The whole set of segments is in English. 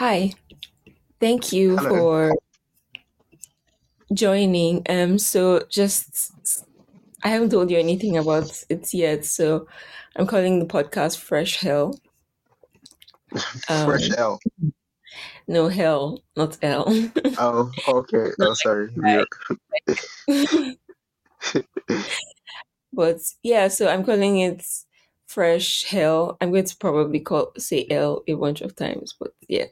Hi, thank you Hello. for joining. Um, so just I haven't told you anything about it yet, so I'm calling the podcast Fresh Hell. Fresh Um, L. no hell, not L. Oh, okay. Oh, sorry. But yeah, so I'm calling it Fresh Hell. I'm going to probably call say L a bunch of times, but yeah.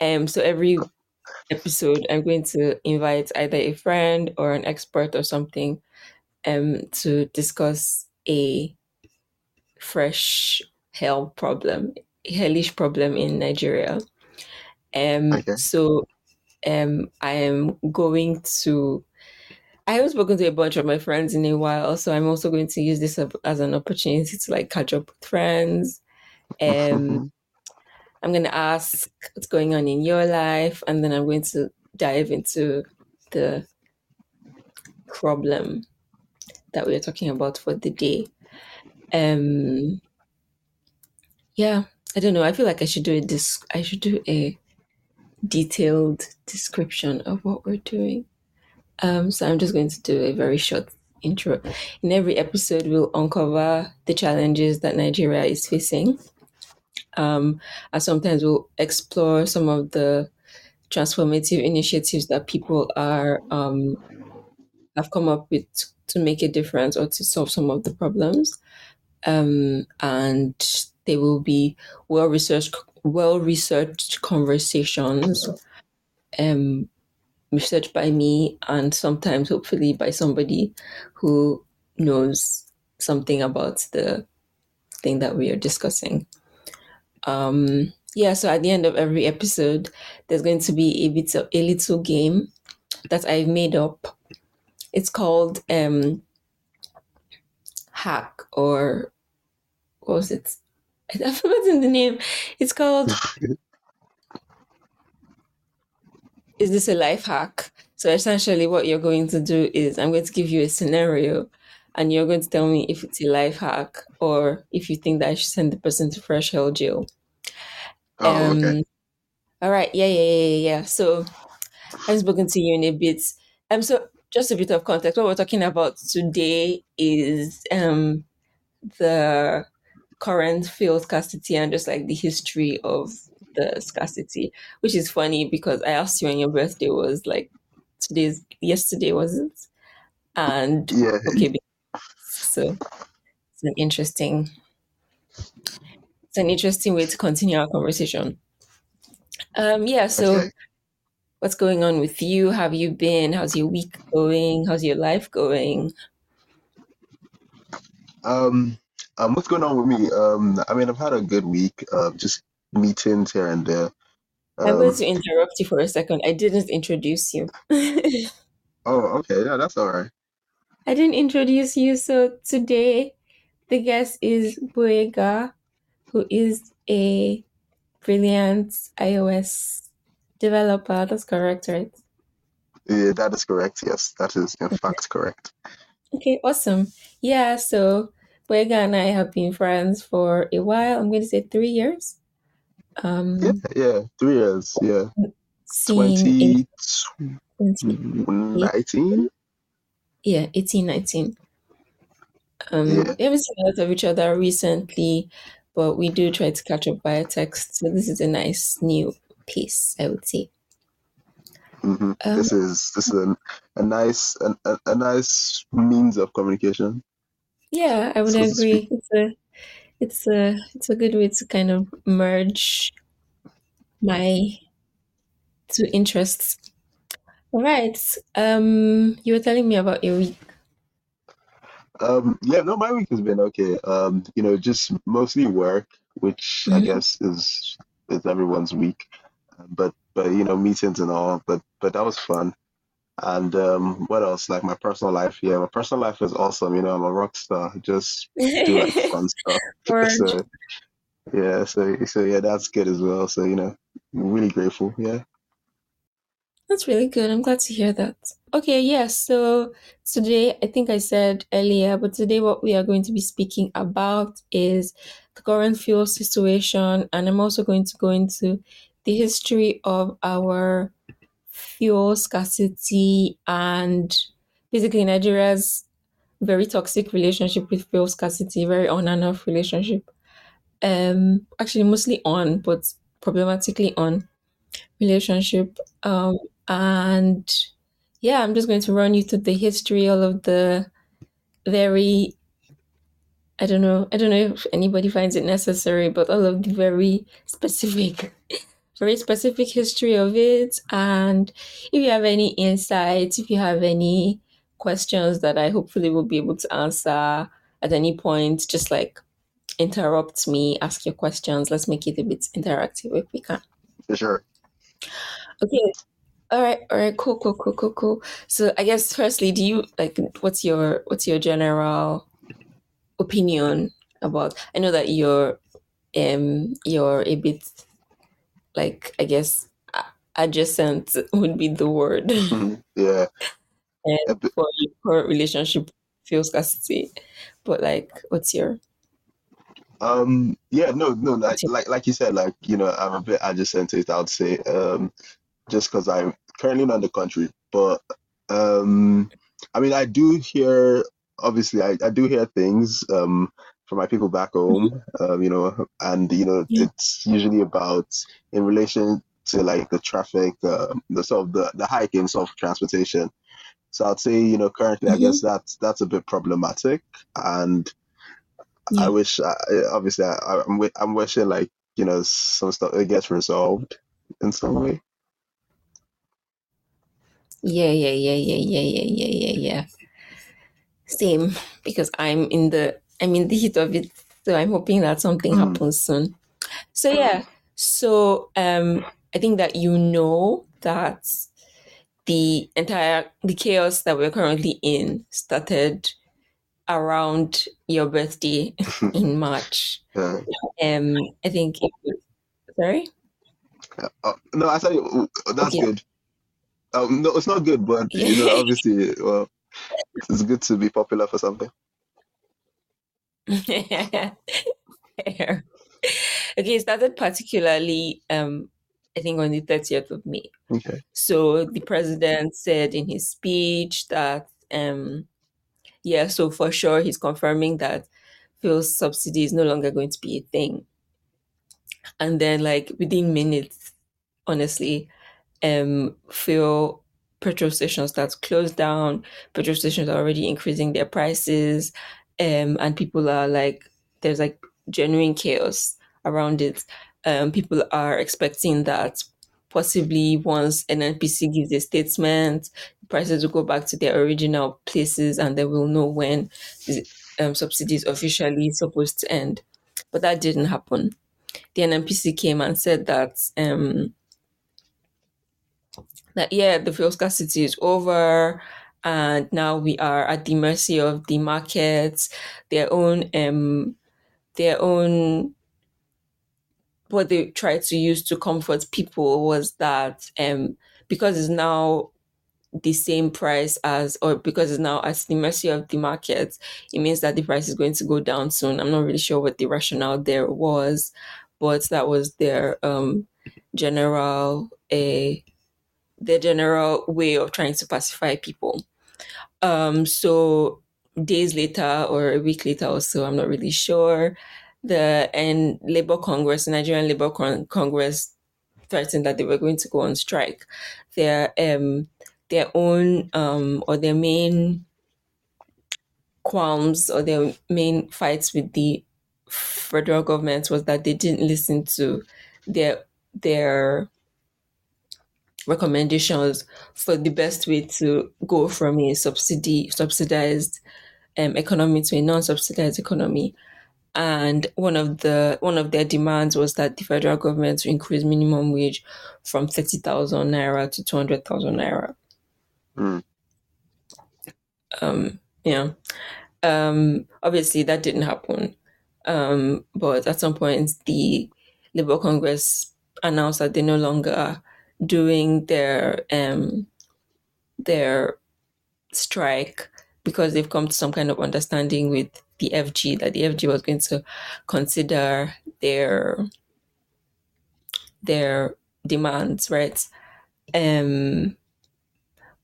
Um, so every episode, I'm going to invite either a friend or an expert or something um to discuss a fresh hell problem, hellish problem in Nigeria. Um, okay. so um, I am going to. I haven't spoken to a bunch of my friends in a while, so I'm also going to use this as an opportunity to like catch up with friends. Um, I'm going to ask what's going on in your life, and then I'm going to dive into the problem that we're talking about for the day. Um, yeah, I don't know. I feel like I should do a I should do a detailed description of what we're doing. Um, so I'm just going to do a very short intro. In every episode, we'll uncover the challenges that Nigeria is facing. Um, and sometimes we'll explore some of the transformative initiatives that people are um, have come up with to make a difference or to solve some of the problems. Um, and they will be well researched, well researched conversations um, researched by me and sometimes hopefully by somebody who knows something about the thing that we are discussing. Um, yeah, so at the end of every episode, there's going to be a bit of a little game that I've made up. It's called um, Hack or what was it? I've forgotten the name. It's called Is this a life hack? So essentially, what you're going to do is I'm going to give you a scenario, and you're going to tell me if it's a life hack or if you think that I should send the person to fresh hell jail. Oh, okay. Um, all right, yeah, yeah, yeah, yeah. yeah. So I've spoken to you in a bit. Um, so just a bit of context. What we're talking about today is um the current field scarcity and just like the history of the scarcity, which is funny because I asked you when your birthday was like today's yesterday was it? And Yeah. okay, so it's an interesting it's an interesting way to continue our conversation. Um, yeah, so Okay. what's going on with you? How have you been? How's your week going? How's your life going? Um, um, what's going on with me? Um, I mean, I've had a good week. Um, just meetings here and there. I'm going Um, to interrupt you for a second. I didn't introduce you. oh, okay. Yeah, that's all right. I didn't introduce you. So today, the guest is Gboyega, who is a brilliant iOS developer. That's correct, right? Yeah, that is correct. Yes, that is in fact correct. Okay, awesome. Yeah, so Gboyega and I have been friends for a while. I'm going to say three years. Yeah, Um, yeah. Three years. Yeah. seen in 2019? yeah, 18, 19. Um, Yeah. we haven't seen a lot of each other recently, but we do try to catch up via text. So this is a nice new piece, I would say. hmm Um, This is this is a, a nice a, a, a nice means of communication, yeah, I would so agree. It's a it's a it's a good way to kind of merge my two interests. All right. Um, you were telling me about your week. Um, yeah, no, my week has been okay. Um, you know, just mostly work, which I Mhm. guess is is everyone's week. But but you know, meetings and all. But but that was fun. And um, what else? Like my personal life. Yeah, my personal life is awesome. You know, I'm a rock star. Just do like fun stuff. So yeah, so so yeah, that's good as well. So you know, really grateful. Yeah. That's really good. I'm glad to hear that. Okay, yes. So today, I think I said earlier, but today what we are going to be speaking about is the current fuel situation, and I'm also going to go into the history of our fuel scarcity and basically Nigeria's very toxic relationship with fuel scarcity, very on and off relationship. Um, actually, mostly on, but problematically on relationship. Um, and yeah, I'm just going to run you through the history, all of the very I don't know. I don't know if anybody finds it necessary, but all of the very specific, very specific history of it. And if you have any insights, if you have any questions that I hopefully will be able to answer at any point, just like interrupt me, ask your questions. Let's make it a bit interactive if we can. For sure. Okay. All right. All right. Cool. Cool. Cool. Cool. Cool. So I guess firstly, do you like what's your what's your general opinion about? I know that you're um you're a bit like I guess adjacent would be the word. Mhm. Yeah. and for your current relationship feels scarcity. But like what's your Um, yeah, no, no, like your like like you said, like, you know, I'm a bit adjacent to it, I would say, um, just because I'm currently not in the country. But um, I mean, I do hear, obviously, I, I do hear things um from my people back home, um, you know, and you know, Yeah. it's usually about in relation to like the traffic, uh, the sort of the the hike in sort of transportation. So I'd say, you know, currently, I guess that's that's a bit problematic, and I wish, I, I- obviously, I, I'm wi- I'm wishing like you know some stuff it gets resolved in some way. Yeah, yeah, yeah, yeah, yeah, yeah, yeah, yeah, yeah. Same, because I'm in the I'm in the heat of it, so I'm hoping that something Mm, happens soon. So yeah, so um, I think that you know that the entire the chaos that we're currently in started around your birthday in March. yeah. Um, I think it sorry. Yeah. Oh, no, I thought you, that's Okay. good. Um, no, it's not good, but you know, obviously, well, it's good to be popular for something. Fair. Okay, it started particularly, um, I think on the 30th of May. Okay. So the president said in his speech that, um, yeah, so for sure he's confirming that fuel subsidy is no longer going to be a thing. And then, like within minutes, honestly, um, fuel petrol stations that closed down. Petrol stations are already increasing their prices, um, and people are like, there's like genuine chaos around it. Um, people are expecting that possibly once NNPC gives a statement, prices will go back to their original places, and they will know when the um, subsidy is officially supposed to end. But that didn't happen. The NNPC came and said that um, that yeah, the fuel scarcity is over, and now we are at the mercy of the markets, their own um, their own. What they tried to use to comfort people was that um, because it's now the same price as, or because it's now at the mercy of the market, it means that the price is going to go down soon. I'm not really sure what the rationale there was, but that was their um, general a their general way of trying to pacify people. Um, so days later or a week later or so, I'm not really sure. The and Labour Congress, Nigerian Labour Con- Congress, threatened that they were going to go on strike. Their um their own um or their main qualms or their main fights with the federal government was that they didn't listen to their their recommendations for the best way to go from a subsidy subsidized um, economy to a non-subsidized economy. And one of the one of their demands was that the federal government to increase minimum wage from thirty thousand naira to two hundred thousand naira. Mm, Um, yeah. Um, obviously, that didn't happen. Um, but at some point, the Labour Congress announced that they no longer doing their um, their strike because they've come to some kind of understanding with the FG that the FG was going to consider their their demands, right? Um,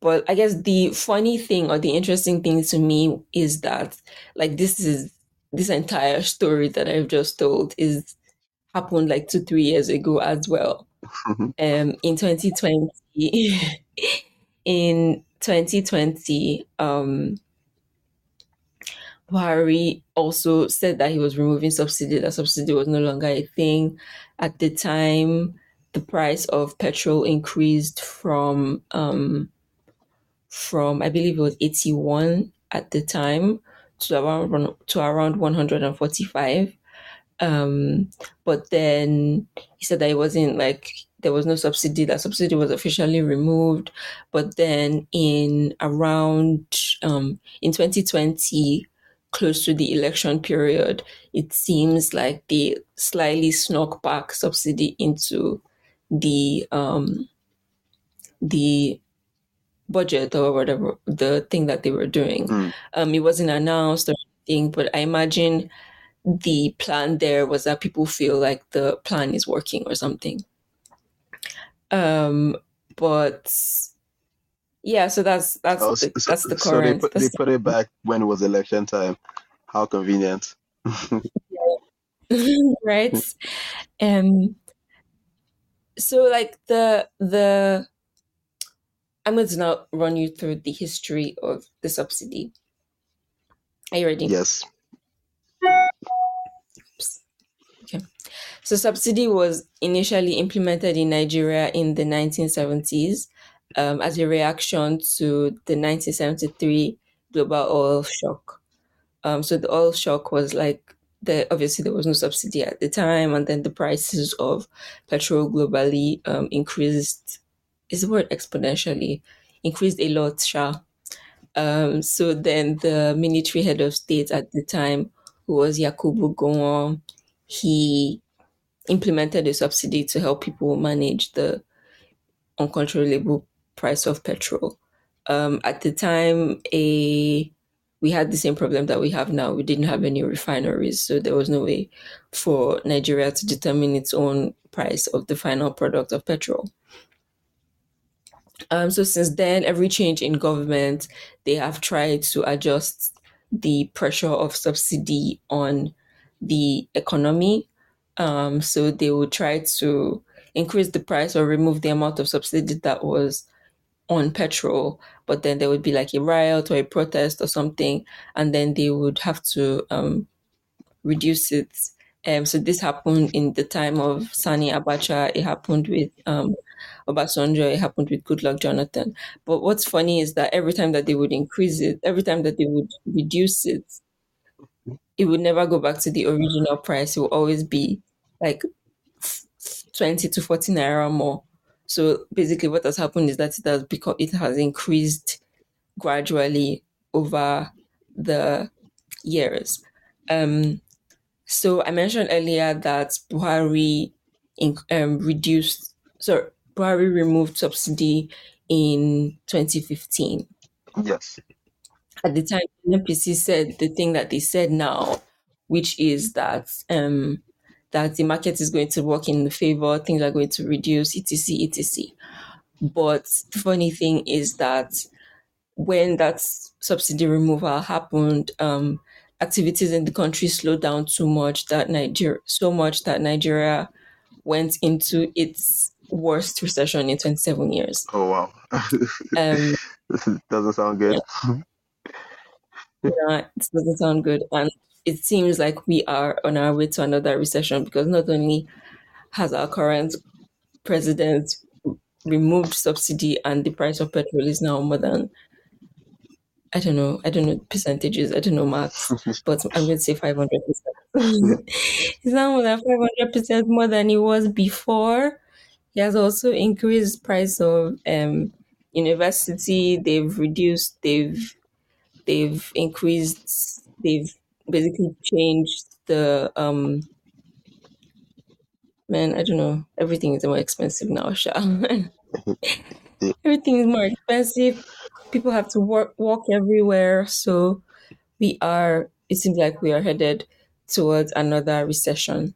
but I guess the funny thing or the interesting thing to me is that like this is this entire story that I've just told is happened like two, three years ago as well. Um in 2020 in 2020, um Buhari also said that he was removing subsidy, that subsidy was no longer a thing. At the time, the price of petrol increased from um, from I believe it was 81 at the time to around to around 145. Um, but then he said that it wasn't like there was no subsidy. That subsidy was officially removed. But then in around um, in 2020, close to the election period, it seems like they slightly snuck back subsidy into the um, the budget or whatever the thing that they were doing. Mm. Um, it wasn't announced or anything, but I imagine the plan there was that people feel like the plan is working or something. Um, but yeah, so that's that's Oh, the, so, that's the so they current. put they put it back when it was election time. How convenient. right. Um. So like the the I'm going to now run you through the history of the subsidy. Are you ready? Yes. So subsidy was initially implemented in Nigeria in the 1970s um, as a reaction to the 1973 global oil shock. Um, so the oil shock was like the obviously there was no subsidy at the time, and then the prices of petrol globally um, increased. Is the word exponentially increased a lot, Sha. Um, so then the military head of state at the time, who was Yakubu Gowon, he implemented a subsidy to help people manage the uncontrollable price of petrol. Um, at the time, a we had the same problem that we have now. We didn't have any refineries, so there was no way for Nigeria to determine its own price of the final product of petrol. Um, so since then, every change in government, they have tried to adjust the pressure of subsidy on the economy. Um, so they would try to increase the price or remove the amount of subsidy that was on petrol, but then there would be like a riot or a protest or something, and then they would have to um, reduce it. Um, so this happened in the time of Sani Abacha. It happened with um, Obasanjo. It happened with Goodluck Jonathan. But what's funny is that every time that they would increase it, every time that they would reduce it, it would never go back to the original price. It will always be like 20 to 40 naira more. So basically what has happened is that it has it has increased gradually over the years. Um, so I mentioned earlier that Buhari in, um, reduced, so Buhari removed subsidy in 2015. Yes. At the time, NPC said the thing that they said now, which is that um, that the market is going to work in the favor, things are going to reduce, etc., etc. But the funny thing is that when that subsidy removal happened, um, activities in the country slowed down too much that Nigeria, so much that Nigeria went into its worst recession in 27 years. Oh wow. Um, Doesn't sound good. yeah, it doesn't sound good. And it seems like we are on our way to another recession because not only has our current president removed subsidy and the price of petrol is now more than I don't know, I don't know percentages, I don't know maths, but I'm going to say 500%. it's now more than 500% more than it was before. He has also increased price of um, university. They've reduced, they've they've increased, they've basically changed the um man, I don't know, everything is more expensive now, Sha. everything is more expensive. People have to work walk everywhere. So we are it seems like we are headed towards another recession.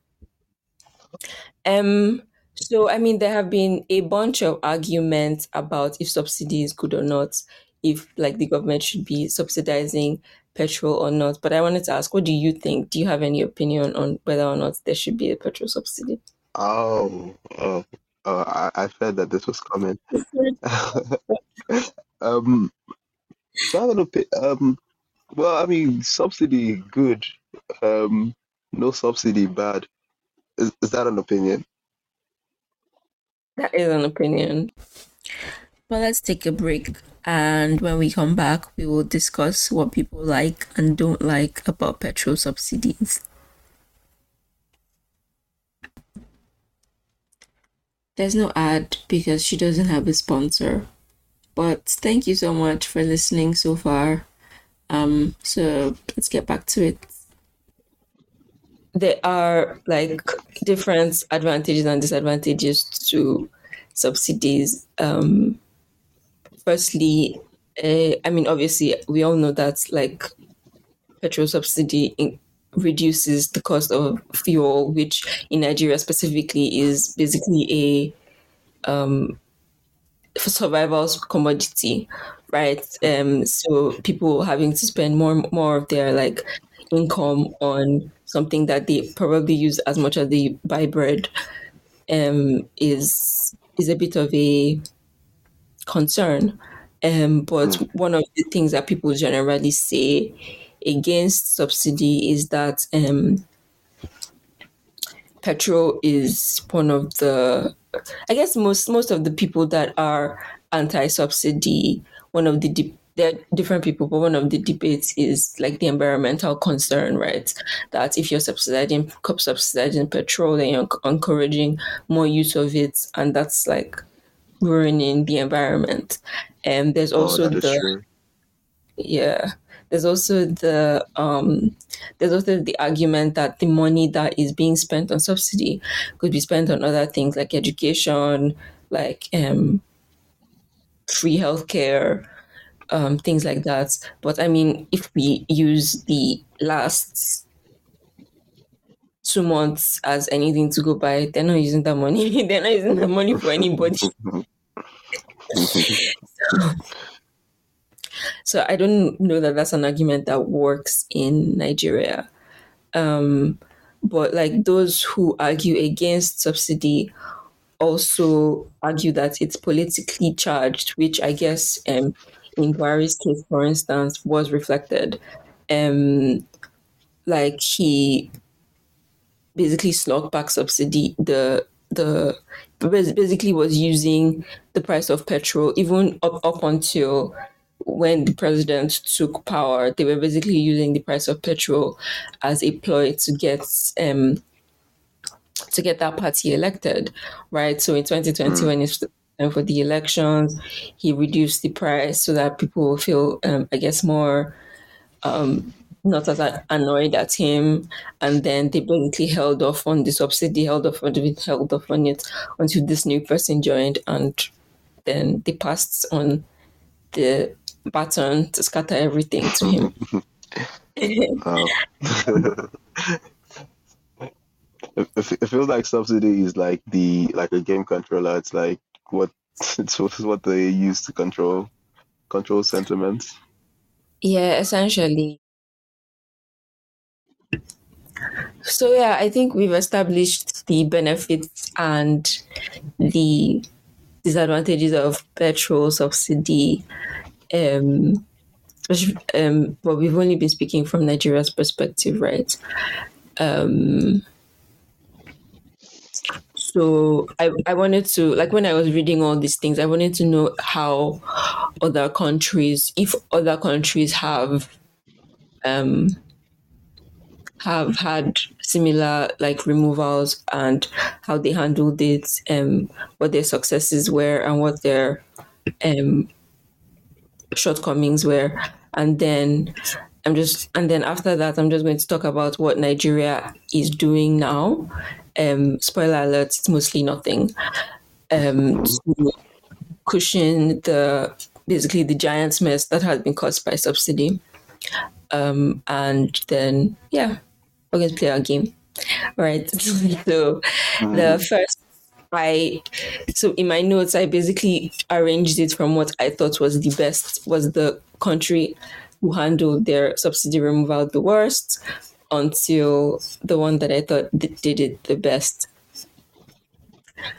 Um So, I mean, there have been a bunch of arguments about if subsidy is good or not, if like the government should be subsidizing petrol or not. But I wanted to ask, what do you think? Do you have any opinion on whether or not there should be a petrol subsidy? Oh, oh, oh I, I felt that this was coming. um, so I have an opi- um, well, I mean, subsidy good, um, no subsidy bad. Is, is that an opinion? That is an opinion. But let's take a break. And when we come back, we will discuss what people like and don't like about petrol subsidies. There's no ad because she doesn't have a sponsor. But thank you so much for listening so far. Um, so let's get back to it. There are like different advantages and disadvantages to subsidies. Um, firstly, uh, I mean, obviously, we all know that like petrol subsidy in- reduces the cost of fuel, which in Nigeria specifically is basically a um, survival commodity, right? Um, so people having to spend more more of their like income on something that they probably use as much as they buy bread um, is is a bit of a concern. Um, but Mm, one of the things that people generally say against subsidy is that um, petrol is one of the I guess most most of the people that are anti-subsidy, one of the de- there are different people, but one of the debates is like the environmental concern, right? That if you're subsidizing subsidizing petrol, then you're encouraging more use of it, and that's like ruining the environment. And there's oh, also is the true. yeah. There's also the um, there's also the argument that the money that is being spent on subsidy could be spent on other things like education, like um, free healthcare, um, things like that. But I mean, if we use the last two months as anything to go by, they're not using that money. they're not using the money for anybody. So I don't know that that's an argument that works in Nigeria. Um, but like those who argue against subsidy also argue that it's politically charged, which I guess um, in Buhari's case, for instance, was reflected. Um, like he basically slogged back subsidy the the basically was using the price of petrol even up, up until when the president took power. They were basically using the price of petrol as a ploy to get um to get that party elected right? So in 2020 Mm, when it's time for the elections. He reduced the price so that people feel um, i guess more not as annoyed at him, and then they basically held off on the subsidy, held off on it, held off on it until this new person joined, and then they passed on the baton to scatter everything to him. wow. It, it it feels like subsidy is like the like a game controller. It's like what it's what they use to control control sentiments. yeah, essentially. So yeah, I think we've established the benefits and the disadvantages of petrol subsidy. Um, um, but we've only been speaking from Nigeria's perspective, right? Um, so I, I wanted to like when I was reading all these things, I wanted to know how other countries, if other countries have um, have had similar like removals and how they handled it, um, what their successes were and what their um, shortcomings were, and then I'm just and then after that I'm just going to talk about what Nigeria is doing now. Um, spoiler alert: it's mostly nothing. Um, to cushion the basically the giant's mess that has been caused by subsidy. Um, and then yeah, we're going to play our game. All right. so Mm, the first I so in my notes I basically arranged it from what I thought was the best was the country who handled their subsidy removal the worst until the one that I thought did it the best.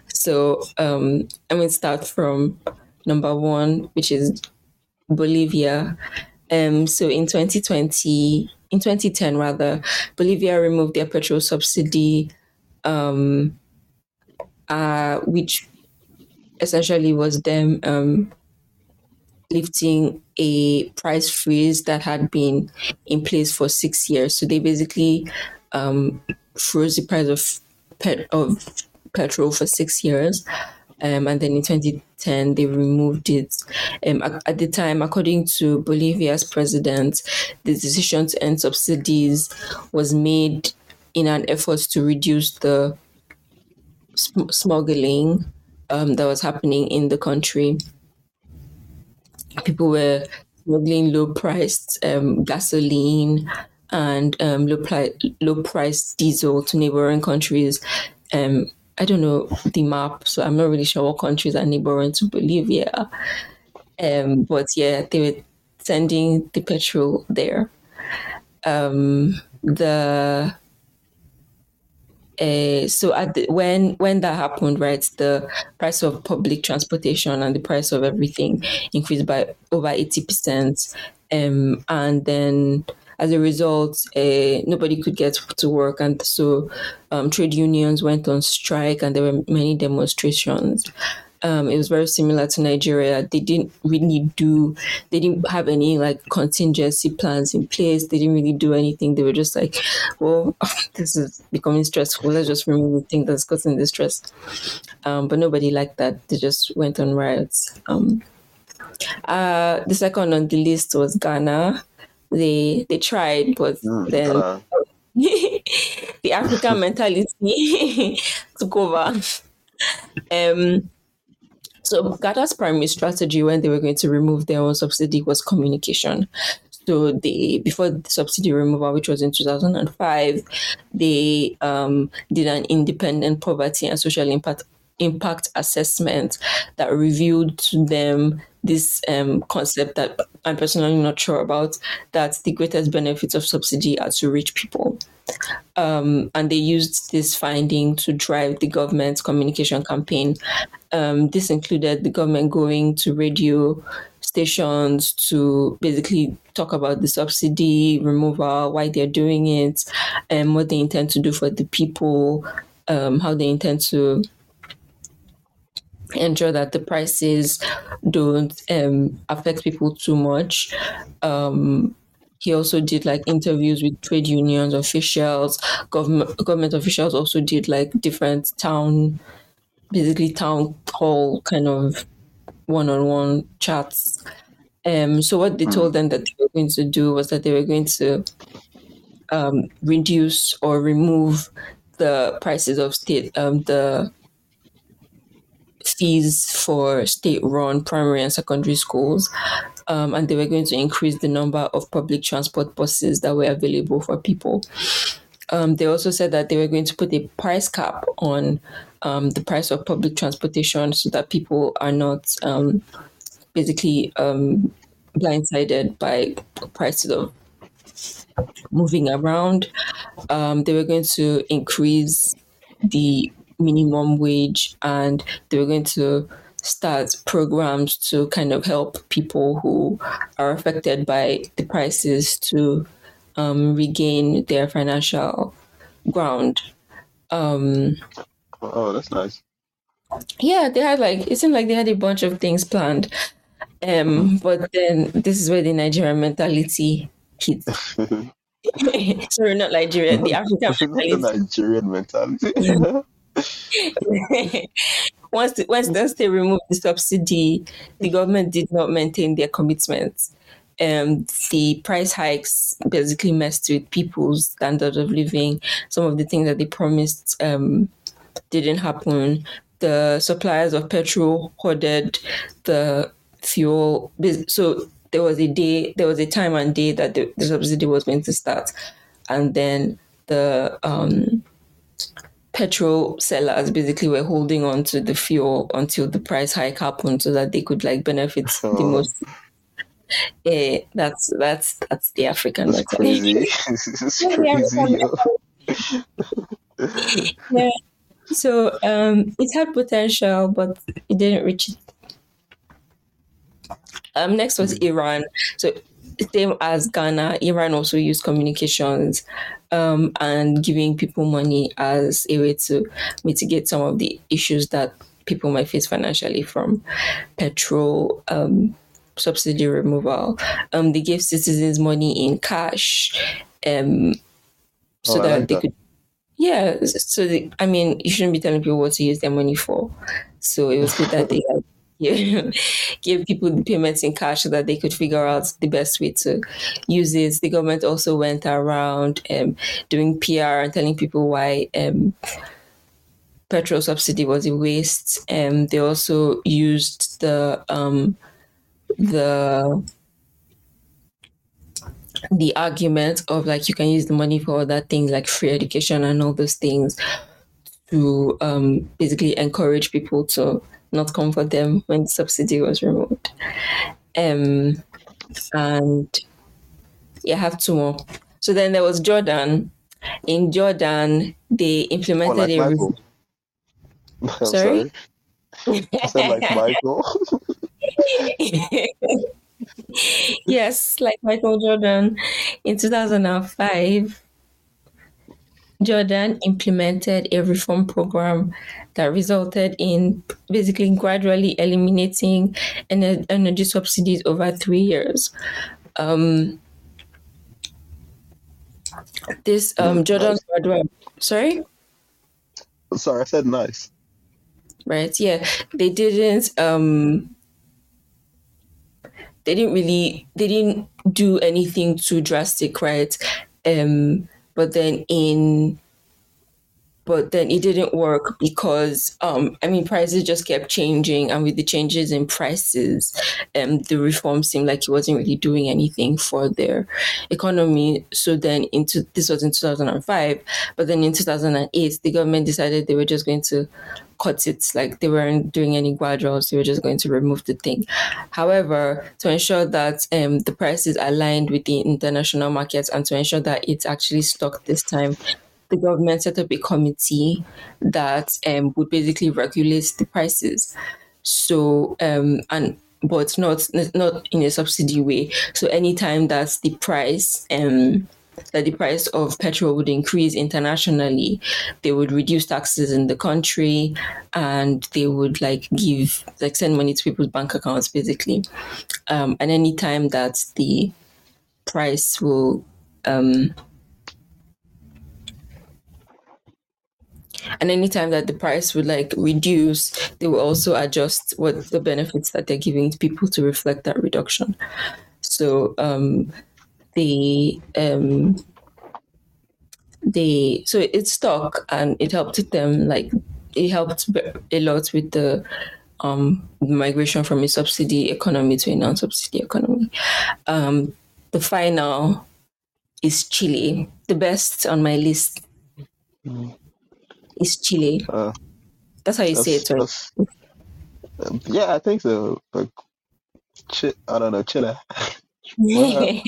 So um, I'm going to start from number one, which is Bolivia. Um, so in 2020, in 2010 rather, Bolivia removed their petrol subsidy, um, uh, which essentially was them um, lifting a price freeze that had been in place for six years. So they basically um, froze the price of pet of petrol for six years. Um, and then in 2010 they removed it. Um, at, at, the time, according to Bolivia's president, the decision to end subsidies was made in an effort to reduce the sm- smuggling um, that was happening in the country. People were smuggling low priced um, gasoline and um, low, pri- low priced diesel to neighboring countries um, I don't know the map, so I'm not really sure what countries are neighboring to Bolivia. Um, but yeah, they were sending the petrol there. Um, the uh, so at the, when when that happened, right, the price of public transportation and the price of everything increased by over eighty percent, um, and then as a result, uh, nobody could get to work, and so um, trade unions went on strike, and there were many demonstrations. Um, it was very similar to Nigeria. They didn't really do, they didn't have any like contingency plans in place. They didn't really do anything. They were just like, well, this is becoming stressful. Let's just remove the thing that's causing the stress. Um, but nobody liked that. They just went on riots. Um, uh, the second on the list was Ghana they they tried, but mm, then uh, the African mentality took over. Um, so Ghana's primary strategy when they were going to remove their own subsidy was communication. So they before the subsidy removal, which was in 2005, they um, did an independent poverty and social impact impact assessment that revealed to them this um, concept that I'm personally not sure about that the greatest benefits of subsidy are to rich people. Um, and they used this finding to drive the government's communication campaign. Um, this included the government going to radio stations to basically talk about the subsidy removal, why they're doing it, and what they intend to do for the people, um, how they intend to ensure that the prices don't um, affect people too much. Um, he also did like interviews with trade unions officials, government government officials also did like different town, basically town hall kind of one-on-one chats. Um, so what they told them that they were going to do was that they were going to um, reduce or remove the prices of state um, the fees for state-run primary and secondary schools, um, and they were going to increase the number of public transport buses that were available for people. Um, they also said that they were going to put a price cap on um, the price of public transportation so that people are not um, basically um, blindsided by prices of moving around. Um, they were going to increase the minimum wage and they were going to start programs to kind of help people who are affected by the prices to um, regain their financial ground. Um, oh, that's nice. Yeah, they had like it seemed like they had a bunch of things planned, um, but then this is where the Nigerian mentality hits. Sorry, not Nigeria, the African mentality. The Nigerian mentality. once the, once the state removed the subsidy, the government did not maintain their commitments. Um, the price hikes basically messed with people's standard of living. Some of the things that they promised um, didn't happen. The suppliers of petrol hoarded the fuel. So there was a day, there was a time and day that the, the subsidy was going to start, and then the um, petrol sellers basically were holding on to the fuel until the price hike happened so that they could like benefit the Oh, most. Eh, that's that's that's the African that's crazy. it's Yeah, the crazy. African. Yeah. So um, it had potential, but it didn't reach it. Um, next was Iran. So same as Ghana, Iran also used communications um, and giving people money as a way to mitigate some of the issues that people might face financially from petrol um, subsidy removal. Um, they gave citizens money in cash um, so Oh, that like they that. could yeah, so I mean, you shouldn't be telling people what to use their money for. So it was good that they yeah, gave people the payments in cash so that they could figure out the best way to use it. The government also went around um, doing PR and telling people why um, petrol subsidy was a waste. Um, they also used the um, the the argument of like you can use the money for other things like free education and all those things to um, basically encourage people to not come for them when the subsidy was removed. Um, and yeah, I have two more. So then there was Jordan. In Jordan, they Oh, implemented like a. I'm Sorry? sorry. Like Michael. yes, like Michael Jordan. In 2005, Jordan implemented a reform program that resulted in basically gradually eliminating energy subsidies over three years. Um, this um, Jordan's sorry, Sorry, I said nice. right? Yeah, they didn't. Um, they didn't really. They didn't do anything too drastic, right? Um, but then in but then it didn't work because um I mean prices just kept changing and with the changes in prices um the reform seemed like it wasn't really doing anything for their economy. So then into this was in 2005 but then in 2008 the government decided they were just going to cut it like they weren't doing any graduals they were just going to remove the thing. However to ensure that um, the prices aligned with the international markets and to ensure that it's actually stuck this time the government set up a committee that um, would basically regulate the prices. So um, and but not not in a subsidy way. So anytime that the price um, that the price of petrol would increase internationally, they would reduce taxes in the country and they would like give like send money to people's bank accounts basically. Um, and anytime that the price will um, and anytime that the price would like reduce they will also adjust what the benefits that they're giving to people to reflect that reduction. So um the um they so it stuck and it helped them like it helped a lot with the um migration from a subsidy economy to a non-subsidy economy. Um the final is chile the best on my list is chile Uh, that's how you say it right um, yeah, I think so. Chi- I don't know, chiller. Well,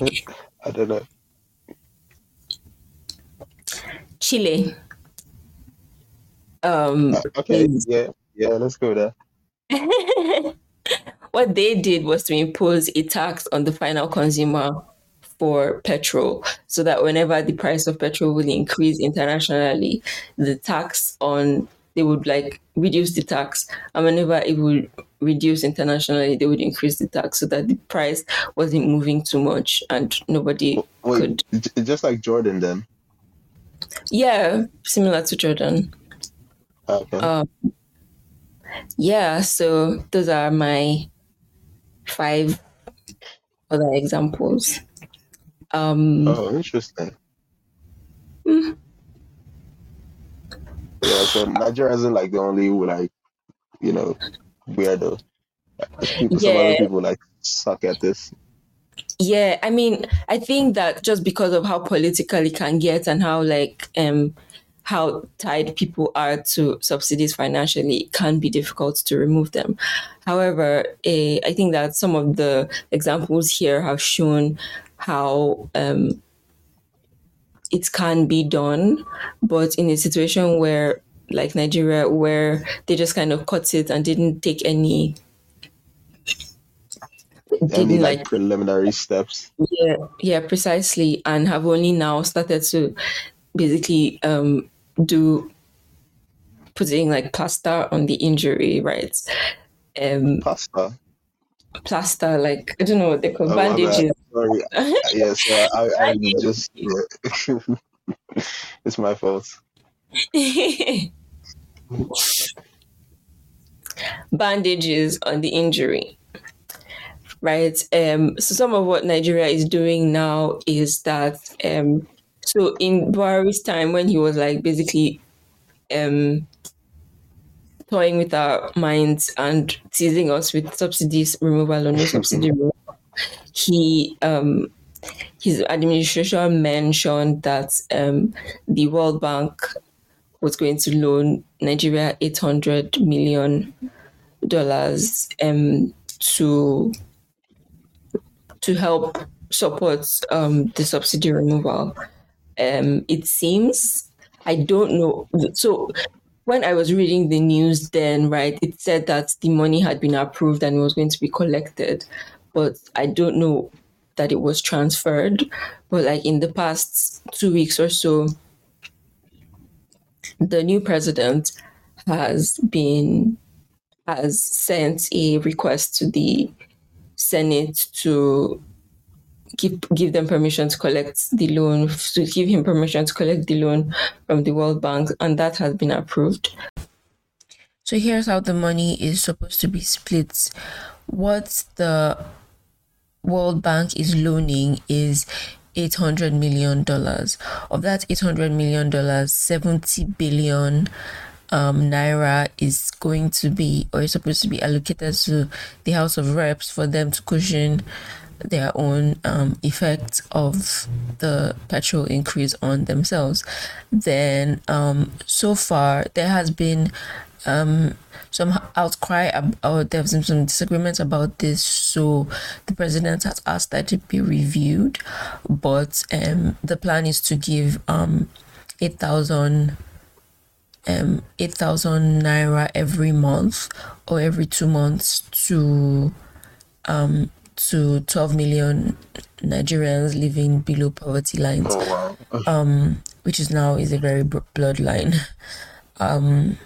I don't know. Chile um, Uh, okay, is yeah, yeah, let's go there. what they did was to impose a tax on the final consumer for petrol so that whenever the price of petrol will increase internationally the tax on they would like reduce the tax and whenever it would reduce internationally they would increase the tax so that the price wasn't moving too much and nobody Wait, could just like Jordan then. yeah similar to jordan Okay. um, yeah so those are my five other examples um oh, interesting. mm, Yeah, so Nigeria isn't like the only like you know weirdo. People, some other people like suck at this. Yeah, I mean, I think that just because of how political it can get and how like um how tied people are to subsidies financially, it can be difficult to remove them. However, eh, I think that some of the examples here have shown how um, it can be done, but in a situation where, like Nigeria, where they just kind of cut it and didn't take any Any didn't like like preliminary steps? yeah yeah precisely and have only now started to basically um do putting like plaster on the injury right um Pasta. plaster like i don't know what they call Oh, bandages Sorry. Yeah, so I, I just yeah. it's my fault. bandages on the injury right um so some of what nigeria is doing now is that um so in Buhari's time when he was like basically um toying with our minds and teasing us with subsidies removal or no subsidy removal, he um his administration mentioned that um the World Bank was going to loan Nigeria eight hundred million dollars um to to help support um the subsidy removal. Um it seems I don't know so when I was reading the news then, right, it said that the money had been approved and was going to be collected. But I don't know that it was transferred. But like in the past two weeks or so, the new president has been has sent a request to the Senate to give give them permission to collect the loan, to give him permission to collect the loan from the World Bank, and that has been approved. So here's how the money is supposed to be split. What the World Bank is loaning is eight hundred million dollars. Of that eight hundred million dollars, seventy billion um, naira is going to be or is supposed to be allocated to the House of Reps for them to cushion their own um, effect of the petrol increase on themselves. Then, um, so far, there has been um, some outcry about there was some disagreements about this. So the president has asked that it be reviewed, but um, the plan is to give um, eight thousand um 8000 naira every month or every two months to um to 12 million nigerians living below poverty lines Oh wow. um which is now is a very br- bloodline um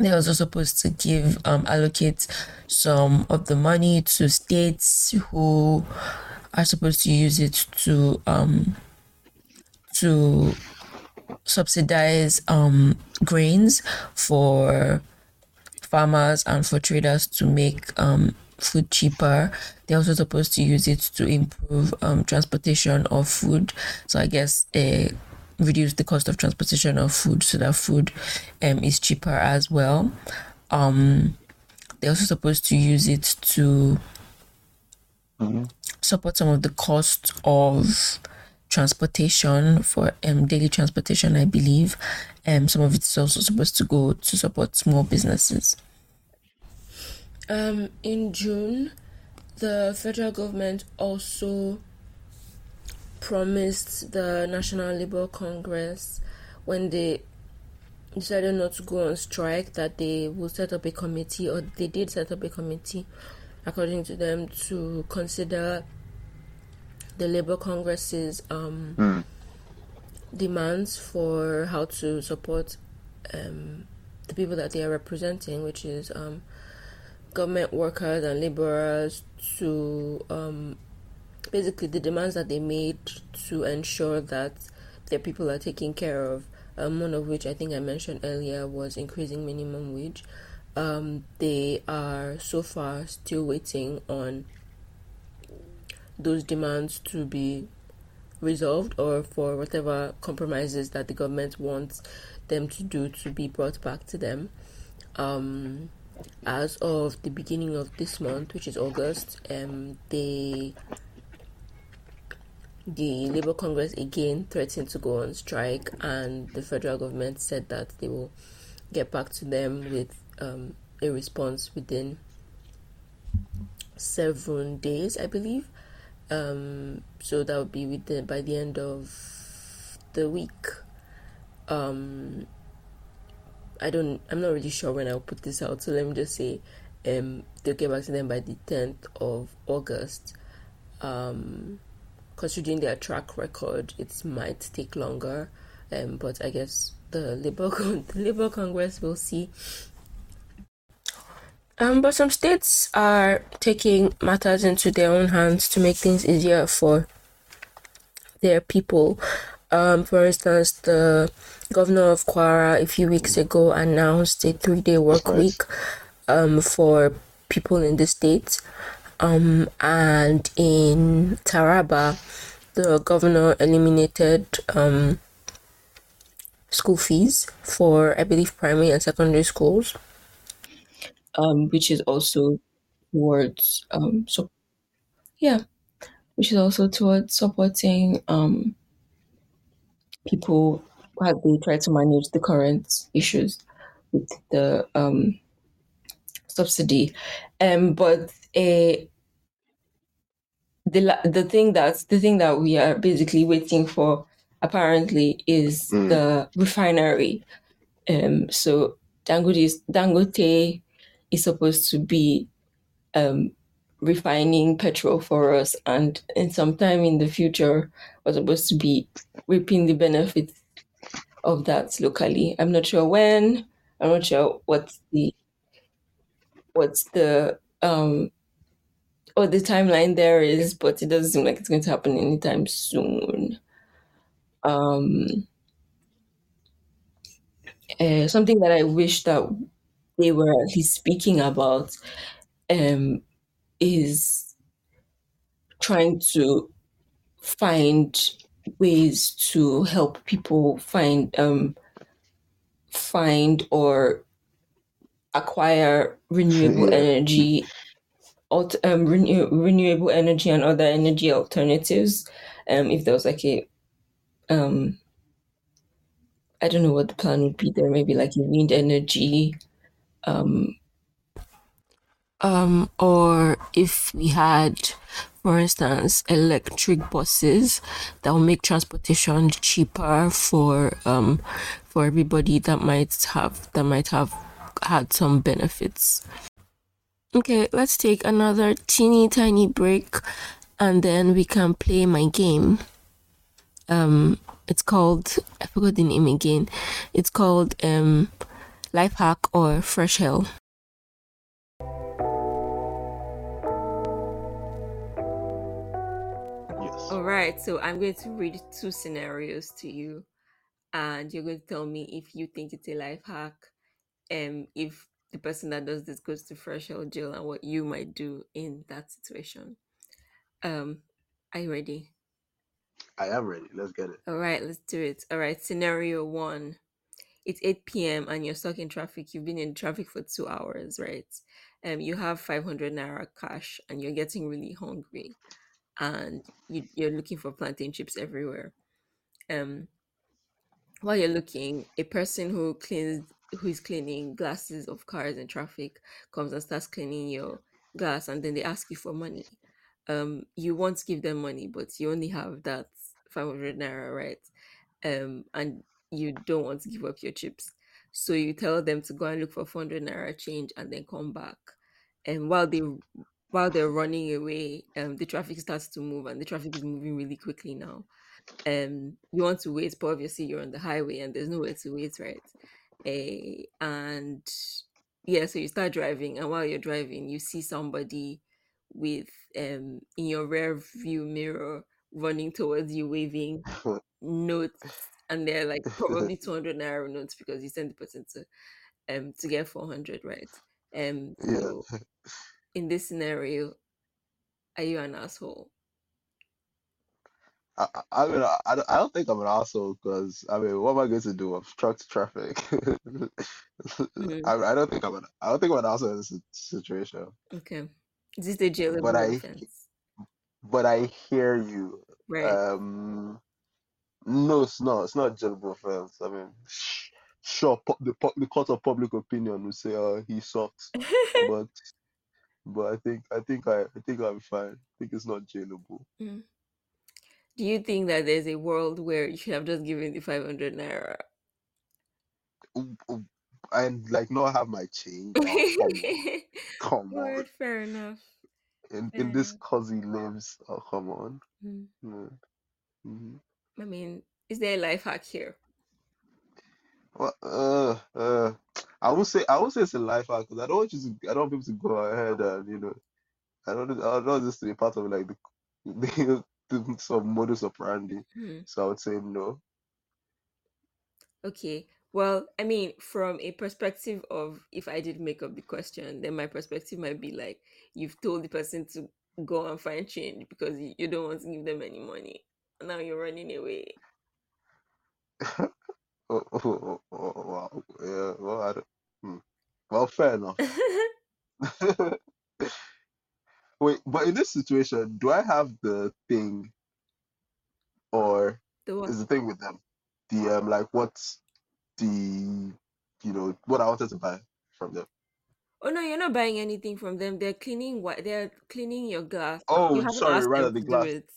they're also supposed to give um allocate some of the money to states who are supposed to use it to um to subsidize um grains for farmers and for traders to make um food cheaper. They're also supposed to use it to improve um transportation of food. So I guess uh, reduce the cost of transportation of food so that food um is cheaper as well. Um they're also supposed to use it to support some of the cost of transportation for um, daily transportation, I believe. Um, some of it is also supposed to go to support small businesses. Um, in June, the federal government also promised the National Labour Congress when they decided not to go on strike that they will set up a committee, or they did set up a committee, according to them, to consider the Labour Congress's um, demands for how to support um, the people that they are representing, which is um, government workers and laborers, to um, basically the demands that they made to ensure that their people are taken care of. Um, one of which I think I mentioned earlier was increasing minimum wage. Um, they are so far still waiting on those demands to be resolved or for whatever compromises that the government wants them to do to be brought back to them. Um, as of the beginning of this month, which is August, um, they the Labour Congress again threatened to go on strike, and the federal government said that they will get back to them with um, a response within seven days, I believe. Um, so that would be within by the end of the week. Um, I don't. I'm not really sure when I'll put this out. So let me just say, um, they'll get back to them by the 10th of August. Um, considering their track record, it might take longer. Um, but I guess the Labour the Labour Congress will see. Um, but some states are taking matters into their own hands to make things easier for their people. Um, for instance, the governor of Kwara a few weeks ago announced a three-day work week um, for people in the state. Um, and in Taraba, the governor eliminated um, school fees for, I believe, primary and secondary schools, um, which is also towards um, so yeah, which is also towards supporting um, people as they try to manage the current issues with the um, subsidy. Um, but a the the thing that the thing that we are basically waiting for apparently is Mm. the refinery. Um, so Dangote is, Dangote is supposed to be um, refining petrol for us, and in some time in the future, we're supposed to be reaping the benefits of that locally. I'm not sure when. I'm not sure what's the what's the um what the timeline there is, but it doesn't seem like it's going to happen anytime soon. Um, uh, something that I wish that they were at least speaking about um, is trying to find ways to help people find um, find or acquire renewable energy alt- um, renew- renewable energy and other energy alternatives um, if there was like a um, I don't know what the plan would be there. Maybe like a wind energy, um, um, or if we had, for instance, electric buses that will make transportation cheaper for um for everybody that might have that might have had some benefits. Okay, let's take another teeny tiny break, and then we can play my game. Um, it's called I forgot the name again. It's called um, Life Hack or Fresh Hell. Yes. All right, so I'm going to read two scenarios to you, and you're going to tell me if you think it's a life hack, um, if the person that does this goes to fresh or jail, and what you might do in that situation. Um, are you ready? I am ready. Let's get it. All right, let's do it. All right, scenario one. It's 8 p.m. and you're stuck in traffic. You've been in traffic for two hours, right? Um, you have 500 naira cash and you're getting really hungry and you, you're looking for plantain chips everywhere. Um, while you're looking, a person who cleans who is cleaning glasses of cars in traffic comes and starts cleaning your glass and then they ask you for money. Um, you want to give them money, but you only have that 500 naira, right? Um, and you don't want to give up your chips. So you tell them to go and look for 400 naira change and then come back. And while they while they're running away, um, the traffic starts to move and the traffic is moving really quickly now. Um, you want to wait, but obviously you're on the highway and there's nowhere to wait, right? Uh, and yeah, so you start driving, and while you're driving, you see somebody with um in your rear view mirror running towards you, waving notes, and they're like probably 200 naira notes because you sent the person to um to get 400, right? Um, Yeah. so in this scenario, are you an asshole? I, I, mean, I, I don't think I'm an asshole because I mean, what am I going to do? I'm stuck to traffic. Mhm. I, I don't think I'm an I don't think I'm an asshole in this situation. Okay. this Is this a But I offense? but I hear you Right. Um, no, it's not. It's not jailable offense. I mean, sh sure, the pu the court of public opinion will say, "Oh, he sucks," but but I think I think I I think I'm fine. I think it's not jailable. Mm. Do you think that there's a world where you should have just given the 500 naira? Ooh, ooh, And like not have my change. Oh, come on, come on. Word, fair enough. In Fair in this cozy lives. Oh, come on. Mm. Mhm. I mean, is there a life hack here? Well, uh, uh, I would say I would say it's a life hack because I don't want you to I don't want people to go ahead and you know I don't I don't want this to be part of like the, the, some modus operandi. Hmm. So I would say no. Okay. Well, I mean, from a perspective of if I did make up the question, then my perspective might be like you've told the person to go and find change because you, you don't want to give them any money. Now you're running away. Oh, oh, oh, oh, oh, wow. Yeah, well, I don't, hmm. Well, fair enough. Wait, but in this situation, do I have the thing or The what? is the thing with them? The um like what's the you know what I wanted to buy from them? Oh no, you're not buying anything from them. They're cleaning what they're cleaning your glass. You Oh, haven't sorry, asked right them at the to do glass. it.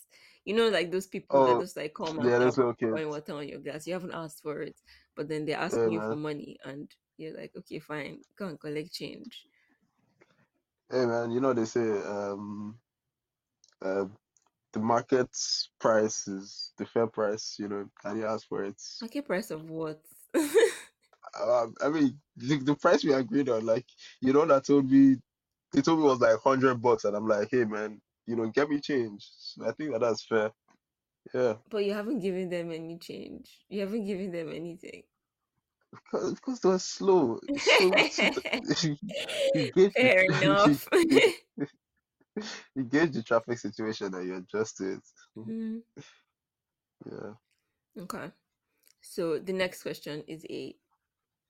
You know, like those people that Oh, just like come and yeah, those little pouring water on your glass. You haven't asked for it, but then they're Hey asking you for man, money, and you're like, okay, fine, go and collect change. Hey man, you know they say um uh, the market price is the fair price. You know, can you ask for it? Market price of what? Um, I mean, the, the price we agreed on, like you know, that told me they told me it was like hundred bucks, and I'm like, hey man, you know, get me change. So I think that that's fair. Yeah, But you haven't given them any change. You haven't given them anything. Because because they were slow. So the, you the Fair you, enough. you, you gauge the traffic situation and you adjust it. Hmm, Yeah. okay. So the next question is a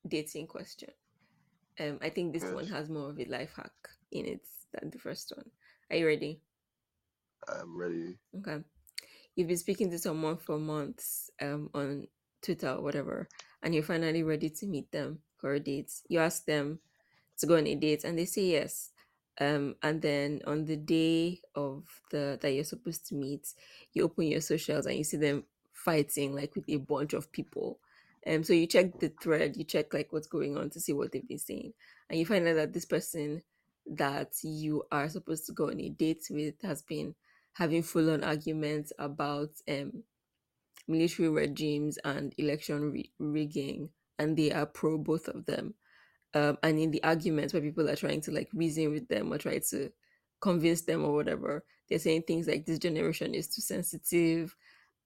dating question. Um, I think this one has more of a life hack in it than the first one. Are you ready? I'm ready. Okay. You've been speaking to someone for months um, on Twitter or whatever, and you're finally ready to meet them for a date. You ask them to go on a date, and they say yes. Um, and then on the day of the that you're supposed to meet, you open your socials and you see them fighting like with a bunch of people. Um, so you check the thread, you check like what's going on to see what they've been saying, and you find out that this person that you are supposed to go on a date with has been having full on arguments about um, military regimes and election ri- rigging, and they are pro both of them. Um, and in the arguments where people are trying to like reason with them or try to convince them or whatever, they're saying things like this generation is too sensitive,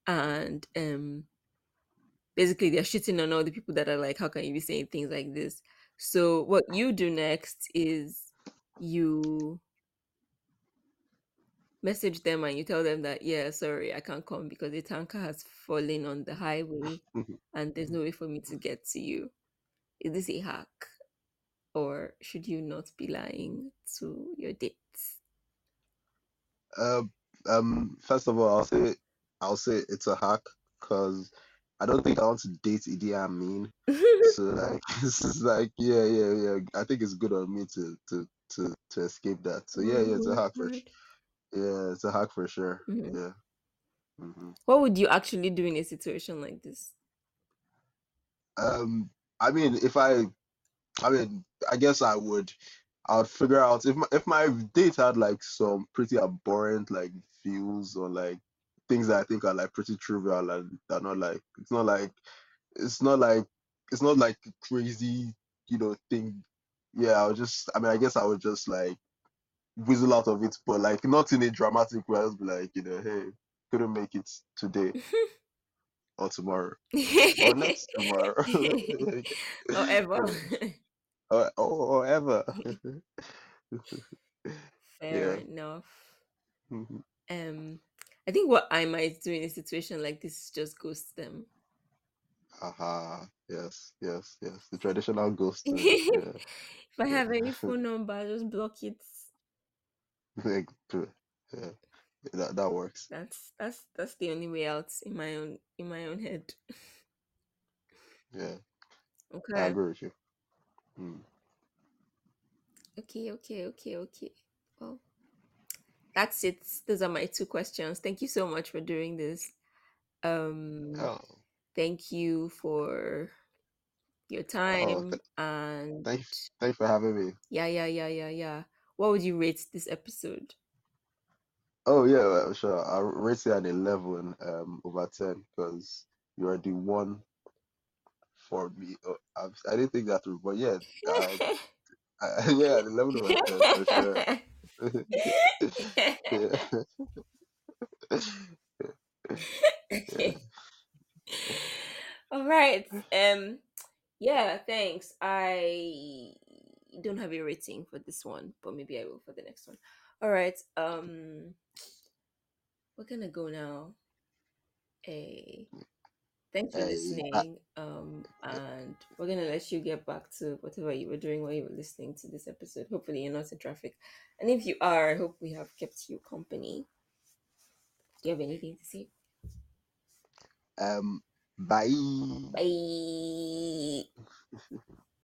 and um, basically they're shitting on all the people that are like, how can you be saying things like this? So what you do next is you message them and you tell them that yeah sorry i can't come because the tanker has fallen on the highway and there's no way for me to get to you is this a hack or should you not be lying to your dates Um, um, first of all, I'll say I'll say it's a hack because I don't think I want to date Idi Amin. So like, this is like, yeah, yeah, yeah. I think it's good on me to to to to escape that. So yeah, yeah, it's a hack for. Yeah, it's a hack for sure. Mhm. Yeah. hmm what would you actually do in a situation like this Um, I mean, if I, I mean, I guess I would, I would figure out if my if my date had like some pretty abhorrent like views or like things that I think are like pretty trivial and they're not like it's not like it's not like it's not like a crazy you know thing. Yeah, I would just I mean I guess I would just like whistle out of it, but like not in a dramatic way. I'll be like you know hey couldn't make it today or tomorrow or next tomorrow or ever or, or, or ever. fair Yeah. enough Mhm. um i think what i might do in a situation like this is just ghost them Haha. Yes, yes, yes. The traditional ghost. Yeah, if I have any phone number, I just block it. Like, yeah. That that works. That's that's that's the only way out in my own in my own head. Yeah, Okay. I Okay. agree with you. Mm. Okay, okay, okay, okay. Well, that's it. Those are my two questions. Thank you so much for doing this. Um Oh, thank you for your oh, time th- and thank thanks for having me. yeah, yeah, yeah, yeah, yeah. What would you rate this episode? Oh yeah, sure. I rate it at eleven um over ten because you are the one for me. Oh, I, I didn't think that through, but yeah, I, I yeah, eleven over ten for sure. yeah, yeah. All right. Um yeah, thanks. I don't have a rating for this one, but maybe I will for the next one. All right. Um we're to go now. A thanks for listening. Um and we're to let you get back to whatever you were doing while you were listening to this episode. Hopefully you're not in traffic. And if you are, I hope we have kept you company. Do you have anything to say? um, bye. Bye.